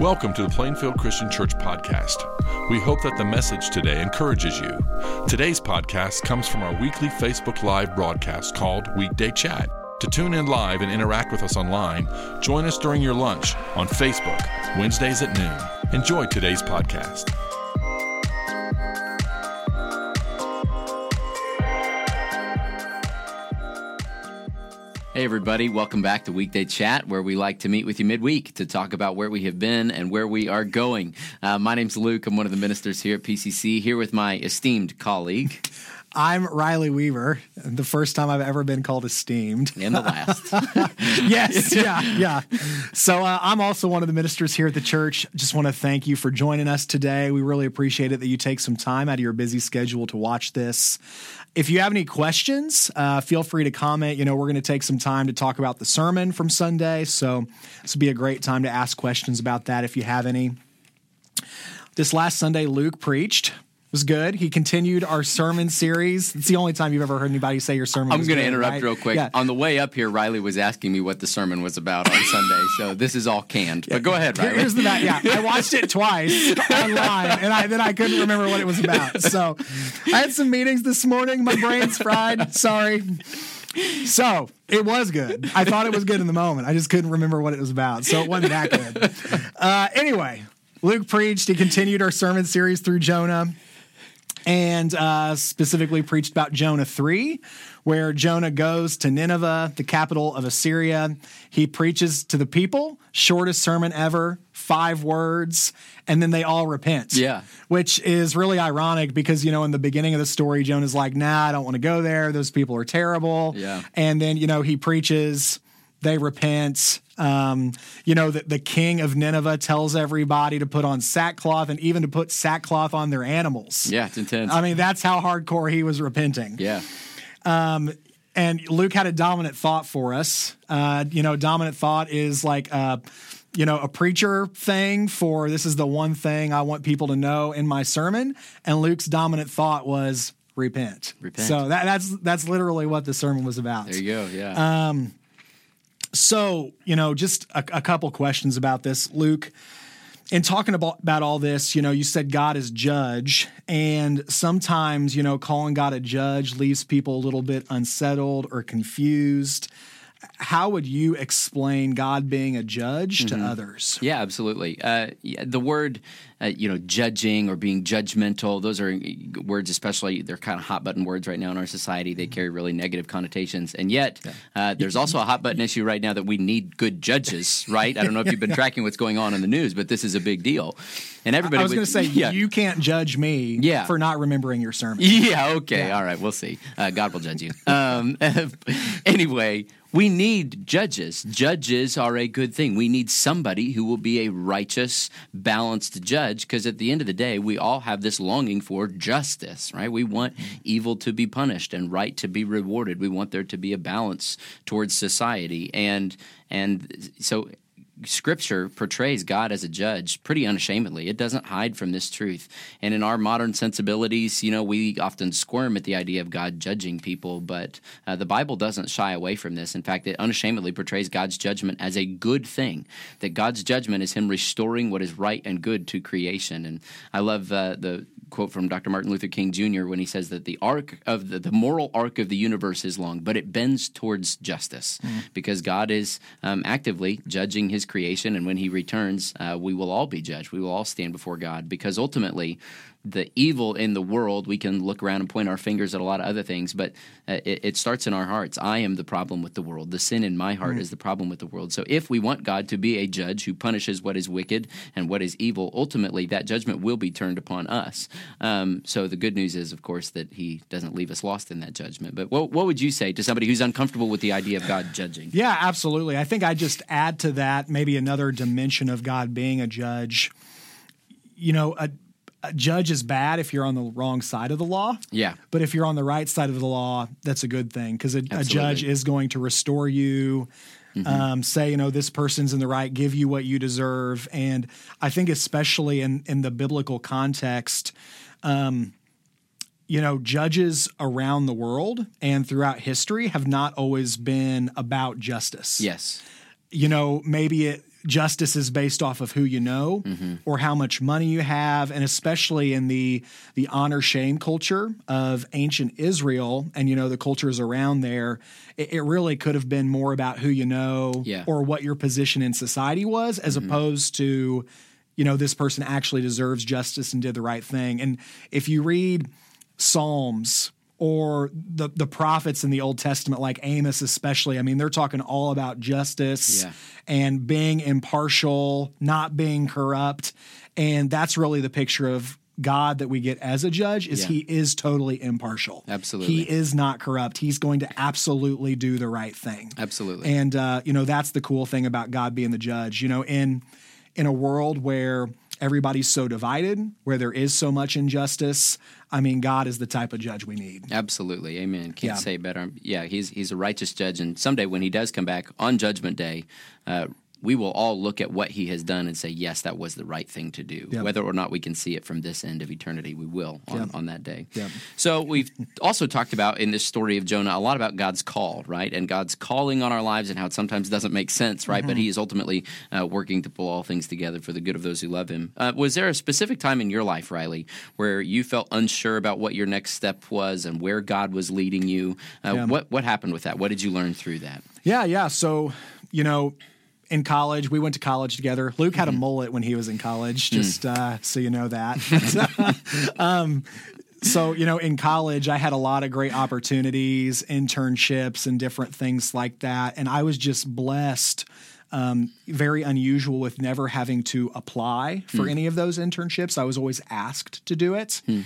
Welcome to the Plainfield Christian Church podcast. We hope that the message today encourages you. Today's podcast comes from our weekly Facebook Live broadcast called Weekday Chat. To tune in live and interact with us online, join us during your lunch on Facebook, Wednesdays at noon. Enjoy today's podcast. Hey, everybody, welcome back to Weekday Chat, where we like to meet with you midweek to talk about where we have been and where we are going. Uh, my name's Luke. I'm one of the ministers here at PCC, here with my esteemed colleague. I'm Riley Weaver. The first time I've ever been called esteemed. And the last. yes, yeah, yeah. So uh, I'm also one of the ministers here at the church. Just want to thank you for joining us today. We really appreciate it that you take some time out of your busy schedule to watch this. If you have any questions, uh, feel free to comment. You know, we're going to take some time to talk about the sermon from Sunday. So this will be a great time to ask questions about that if you have any. This last Sunday, Luke preached was good. He continued our sermon series. It's the only time you've ever heard anybody say your sermon. I'm going to interrupt right? real quick. Yeah. On the way up here, Riley was asking me what the sermon was about on Sunday, so this is all canned. But go ahead, Riley. Here's the. Yeah, I watched it twice online, and I then I couldn't remember what it was about. So I had some meetings this morning. My brain's fried. Sorry. So it was good. I thought it was good in the moment. I just couldn't remember what it was about. So it wasn't that good. Uh, anyway, Luke preached. He continued our sermon series through Jonah and uh, specifically preached about Jonah 3, where Jonah goes to Nineveh, the capital of Assyria. He preaches to the people, shortest sermon ever, five words, and then they all repent. Yeah. Which is really ironic because, you know, in the beginning of the story, Jonah's like, nah, I don't want to go there. Those people are terrible. Yeah. And then, you know, he preaches, they repent. Um, you know, the, the king of Nineveh tells everybody to put on sackcloth and even to put sackcloth on their animals. Yeah, it's intense. I mean, that's how hardcore he was repenting. yeah. And Luke had a dominant thought for us. Uh, you know, dominant thought is like, uh, you know, a preacher thing for this is the one thing I want people to know in my sermon. And Luke's dominant thought was repent. Repent. So that, that's that's literally what the sermon was about. There you go. Yeah. So, you know, just a, a couple questions about this, Luke. In talking about, about all this, you know, you said God is judge, and sometimes, you know, calling God a judge leaves people a little bit unsettled or confused. How would you explain God being a judge to others? Yeah, absolutely. Uh, yeah, the word, uh, you know, judging or being judgmental, those are words, especially, they're kind of hot button words right now in our society. They carry really negative connotations. And yet, uh, there's also a hot button issue right now that we need good judges, right? I don't know if you've been tracking what's going on in the news, but this is a big deal. And everybody I was going to say, yeah. you can't judge me Yeah. for not remembering your sermon. Yeah, okay. Yeah. All right, we'll see. Uh, God will judge you. Um, anyway, we need judges. Judges are a good thing. We need somebody who will be a righteous, balanced judge because at the end of the day, we all have this longing for justice, right? We want mm-hmm. evil to be punished and right to be rewarded. We want there to be a balance towards society. And and so Scripture portrays God as a judge pretty unashamedly. It doesn't hide from this truth. And in our modern sensibilities, you know, we often squirm at the idea of God judging people, but uh, the Bible doesn't shy away from this. In fact, it unashamedly portrays God's judgment as a good thing, that God's judgment is Him restoring what is right and good to creation. And I love uh, the quote from Dr. Martin Luther King Jr. when he says that the arc of the, the moral arc of the universe is long, but it bends towards justice because God is um, actively judging his creation. And when he returns, uh, we will all be judged. We will all stand before God because ultimately, the evil in the world, we can look around and point our fingers at a lot of other things, but uh, it, it starts in our hearts. I am the problem with the world. The sin in my heart is the problem with the world. So if we want God to be a judge who punishes what is wicked and what is evil, ultimately that judgment will be turned upon us. Um, so the good news is, of course, that He doesn't leave us lost in that judgment. But what, what would you say to somebody who's uncomfortable with the idea of God judging? Yeah, absolutely. I think I just add to that maybe another dimension of God being a judge. You know, a judge is bad if you're on the wrong side of the law. Yeah. But if you're on the right side of the law, that's a good thing because a, a judge is going to restore you. Um, say, you know, this person's in the right, give you what you deserve. And I think, especially in, in the biblical context, um, you know, judges around the world and throughout history have not always been about justice Yes. you know, maybe it justice is based off of who you know mm-hmm. or how much money you have and especially in the the honor shame culture of ancient Israel and you know the cultures around there it, it really could have been more about who you know Yeah. or what your position in society was as mm-hmm. opposed to you know this person actually deserves justice and did the right thing. And if you read psalms or the the prophets in the Old Testament, like Amos, especially. I mean, they're talking all about justice Yeah. and being impartial, not being corrupt, and that's really the picture of God that we get as a judge. Is Yeah. He is totally impartial. Absolutely. He is not corrupt. He's going to absolutely do the right thing. Absolutely. And uh, you know that's the cool thing about God being the judge. You know, in in a world where everybody's so divided, where there is so much injustice, I mean, God is the type of judge we need. Absolutely, Amen. Can't Yeah. say better. Yeah, he's he's a righteous judge, and someday when he does come back on Judgment Day, uh, we will all look at what he has done and say, yes, that was the right thing to do. Yep. Whether or not we can see it from this end of eternity, we will on, Yep. on that day. Yep. So we've also talked about in this story of Jonah a lot about God's call, right? And God's calling on our lives and how it sometimes doesn't make sense, right? But Mm-hmm. He is ultimately uh, working to pull all things together for the good of those who love Him. Uh, was there a specific time in your life, Riley, where you felt unsure about what your next step was and where God was leading you? Uh, Yeah. What what happened with that? What did you learn through that? Yeah, yeah. So, you know, in college, we went to college together. Luke had a Mm-hmm. mullet when he was in college, Mm. just uh, so you know that. um, so, you know, in college, I had a lot of great opportunities, internships, and different things like that. And I was just blessed. Um, very unusual with never having to apply for Mm. any of those internships. I was always asked to do it. Hmm.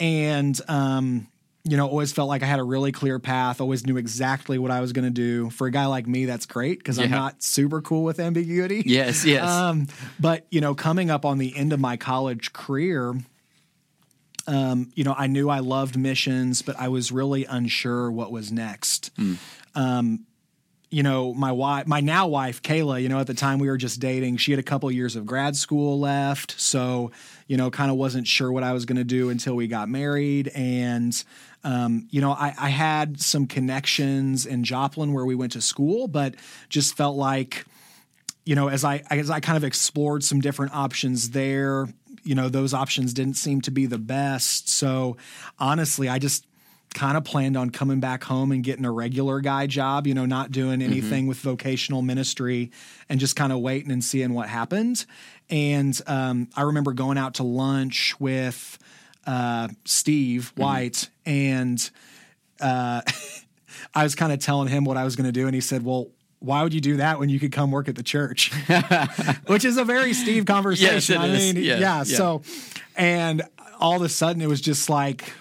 And, um, you know, always felt like I had a really clear path, always knew exactly what I was going to do. For a guy like me, that's great because I'm not super cool with ambiguity. Yes, yes. Um, but, you know, coming up on the end of my college career, um, you know, I knew I loved missions, but I was really unsure what was next. Um, you know, my wife, my now wife, Kayla, you know, at the time we were just dating, she had a couple years of grad school left. So, you know, kind of wasn't sure what I was going to do until we got married. And, um, you know, I, I had some connections in Joplin where we went to school, but just felt like, you know, as I as I kind of explored some different options there, you know, those options didn't seem to be the best. So honestly, I just kind of planned on coming back home and getting a regular guy job, you know, not doing anything with vocational ministry and just kind of waiting and seeing what happened. And um, I remember going out to lunch with uh, Steve White and uh, I was kind of telling him what I was going to do, and he said, "Well, why would you do that when you could come work at the church?" Which is a very Steve conversation. Yes, I mean, Yeah, yeah, yeah. So, and all of a sudden, it was just like,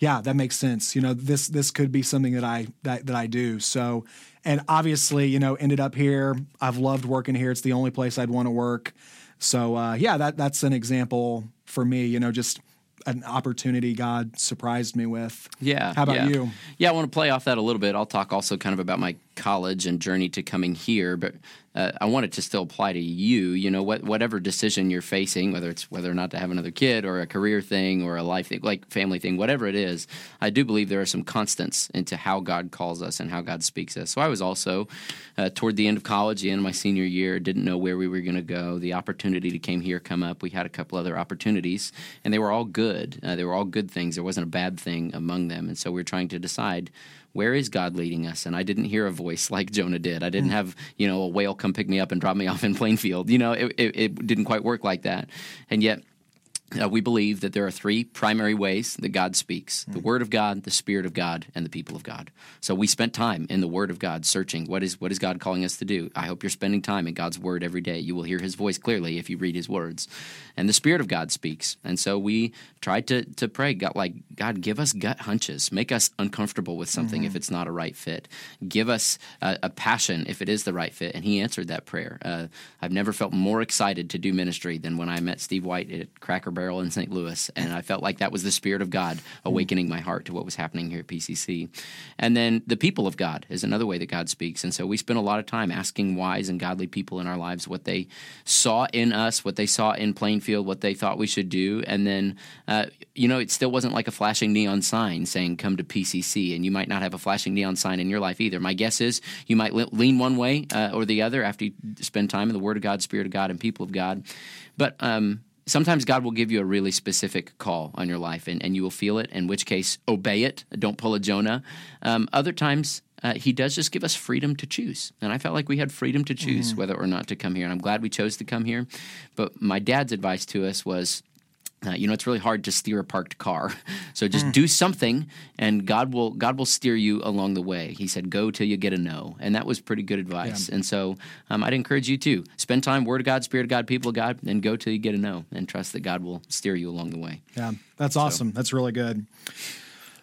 yeah, that makes sense. You know, this this could be something that I that that I do. So, and obviously, you know, ended up here. I've loved working here. It's the only place I'd want to work. So, uh, yeah, that that's an example for me. You know, just an opportunity God surprised me with. Yeah. How about yeah. you? Yeah, I want to play off that a little bit. I'll talk also kind of about my college and journey to coming here, but uh, I want it to still apply to you. You know, what, whatever decision you're facing, whether it's whether or not to have another kid or a career thing or a life thing, like family thing, whatever it is, I do believe there are some constants into how God calls us and how God speaks us. So I was also uh, toward the end of college, the end of my senior year, didn't know where we were going to go. The opportunity to came here come up. We had a couple other opportunities, and they were all good. Uh, they were all good things. There wasn't a bad thing among them, and so we were trying to decide where is God leading us? And I didn't hear a voice like Jonah did. I didn't hmm. have you know a whale come pick me up and drop me off in Plainfield. You know, it, it, it didn't quite work like that, and yet. Uh, we believe that there are three primary ways that God speaks the Word of God, the Spirit of God, and the people of God. So we spent time in the Word of God searching what is, what is God calling us to do. I hope you're spending time in God's Word every day. You will hear His voice clearly if you read His words. And the Spirit of God speaks. And so we tried to, to pray, God, like, God, give us gut hunches. Make us uncomfortable with something if it's not a right fit. Give us a, a passion if it is the right fit. And He answered that prayer. Uh, I've never felt more excited to do ministry than when I met Steve White at Cracker Barrel Barrel in St. Louis, and I felt like that was the Spirit of God awakening my heart to what was happening here at PCC. And then the people of God is another way that God speaks, and so we spent a lot of time asking wise and godly people in our lives what they saw in us, what they saw in Plainfield, what they thought we should do, and then uh, you know it still wasn't like a flashing neon sign saying "Come to PCC," and you might not have a flashing neon sign in your life either. My guess is you might lean one way uh, or the other after you spend time in the Word of God, Spirit of God, and people of God. But um, sometimes God will give you a really specific call on your life, and, and you will feel it. In which case, obey it. Don't pull a Jonah. Um, other times, uh, he does just give us freedom to choose. And I felt like we had freedom to choose mm. whether or not to come here. And I'm glad we chose to come here. But my dad's advice to us was uh, you know, it's really hard to steer a parked car. So just mm. do something, and God will God will steer you along the way. He said, "Go till you get a no," and that was pretty good advice. Yeah. And so um, I'd encourage you to spend time, Word of God, Spirit of God, people of God, and go till you get a no, and trust that God will steer you along the way. Yeah, that's awesome. So. That's really good.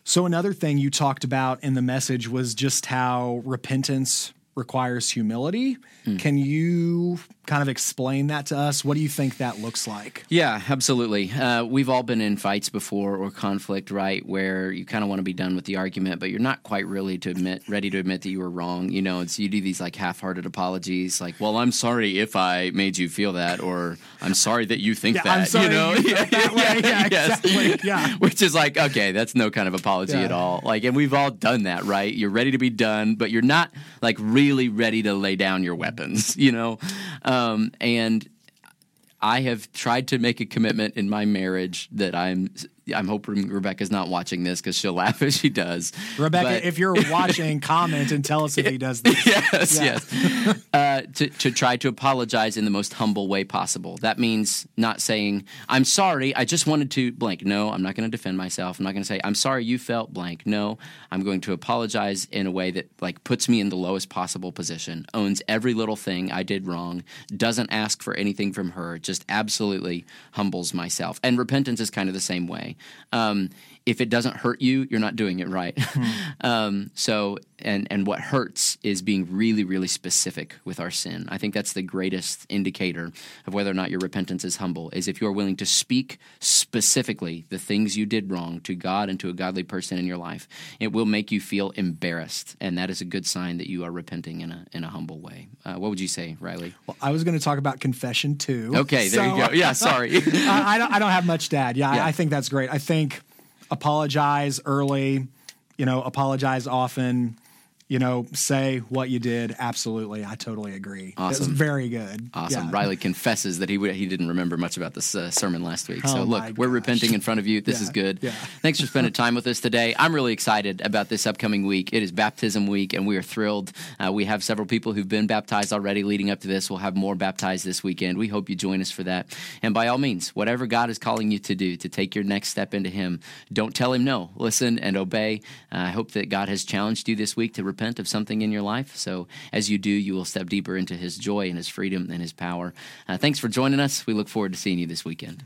So another thing you talked about in the message was just how repentance requires humility. Mm. Can you kind of explain that to us? What do you think that looks like? Yeah, absolutely. Uh, we've all been in fights before or conflict, right, where you kind of want to be done with the argument, but you're not quite really to admit, ready to admit that you were wrong. You know, it's you do these like half-hearted apologies, like, "Well, I'm sorry if I made you feel that," or "I'm sorry that you think yeah, that." I'm sorry you know, you yeah, yeah, yeah, yes. exactly. yeah. Which is like, okay, that's no kind of apology yeah. at all. Like, and we've all done that, right? You're ready to be done, but you're not like really ready to lay down your weapons, you know, um, and I have tried to make a commitment in my marriage that I'm I'm hoping Rebecca's not watching this because she'll laugh as she does. Rebecca, but, if you're watching, comment and tell us if he does this. Yes, yeah. yes. Uh, to, to try to apologize in the most humble way possible. That means not saying, I'm sorry, I just wanted to blank. No, I'm not going to defend myself. I'm not going to say, I'm sorry you felt blank. No, I'm going to apologize in a way that like puts me in the lowest possible position, owns every little thing I did wrong, doesn't ask for anything from her, just absolutely humbles myself. And repentance is kind of the same way. Um, if it doesn't hurt you, you're not doing it right. Mm. um, so, and and what hurts is being really, really specific with our sin. I think that's the greatest indicator of whether or not your repentance is humble. Is if you are willing to speak specifically the things you did wrong to God and to a godly person in your life. It will make you feel embarrassed, and that is a good sign that you are repenting in a in a humble way. Uh, what would you say, Riley? Well, I was going to talk about confession too. Okay, there so, you go. Yeah, sorry. I, I, don't. I don't have much Dad. Yeah, yeah. I, I think that's great. I think apologize early, you know, apologize often, you know, say what you did. Absolutely, I totally agree. Awesome, very good. Awesome. Yeah. Riley confesses that he he didn't remember much about this uh, sermon last week. So oh look, we're repenting in front of you. This yeah. is good. Yeah. Thanks for spending time with us today. I'm really excited about this upcoming week. It is baptism week, and we are thrilled. Uh, we have several people who've been baptized already. Leading up to this, we'll have more baptized this weekend. We hope you join us for that. And by all means, whatever God is calling you to do to take your next step into Him, don't tell Him no. Listen and obey. Uh, I hope that God has challenged you this week to repent of something in your life. So as you do, you will step deeper into His joy and His freedom and His power. Uh, thanks for joining us. We look forward to seeing you this weekend.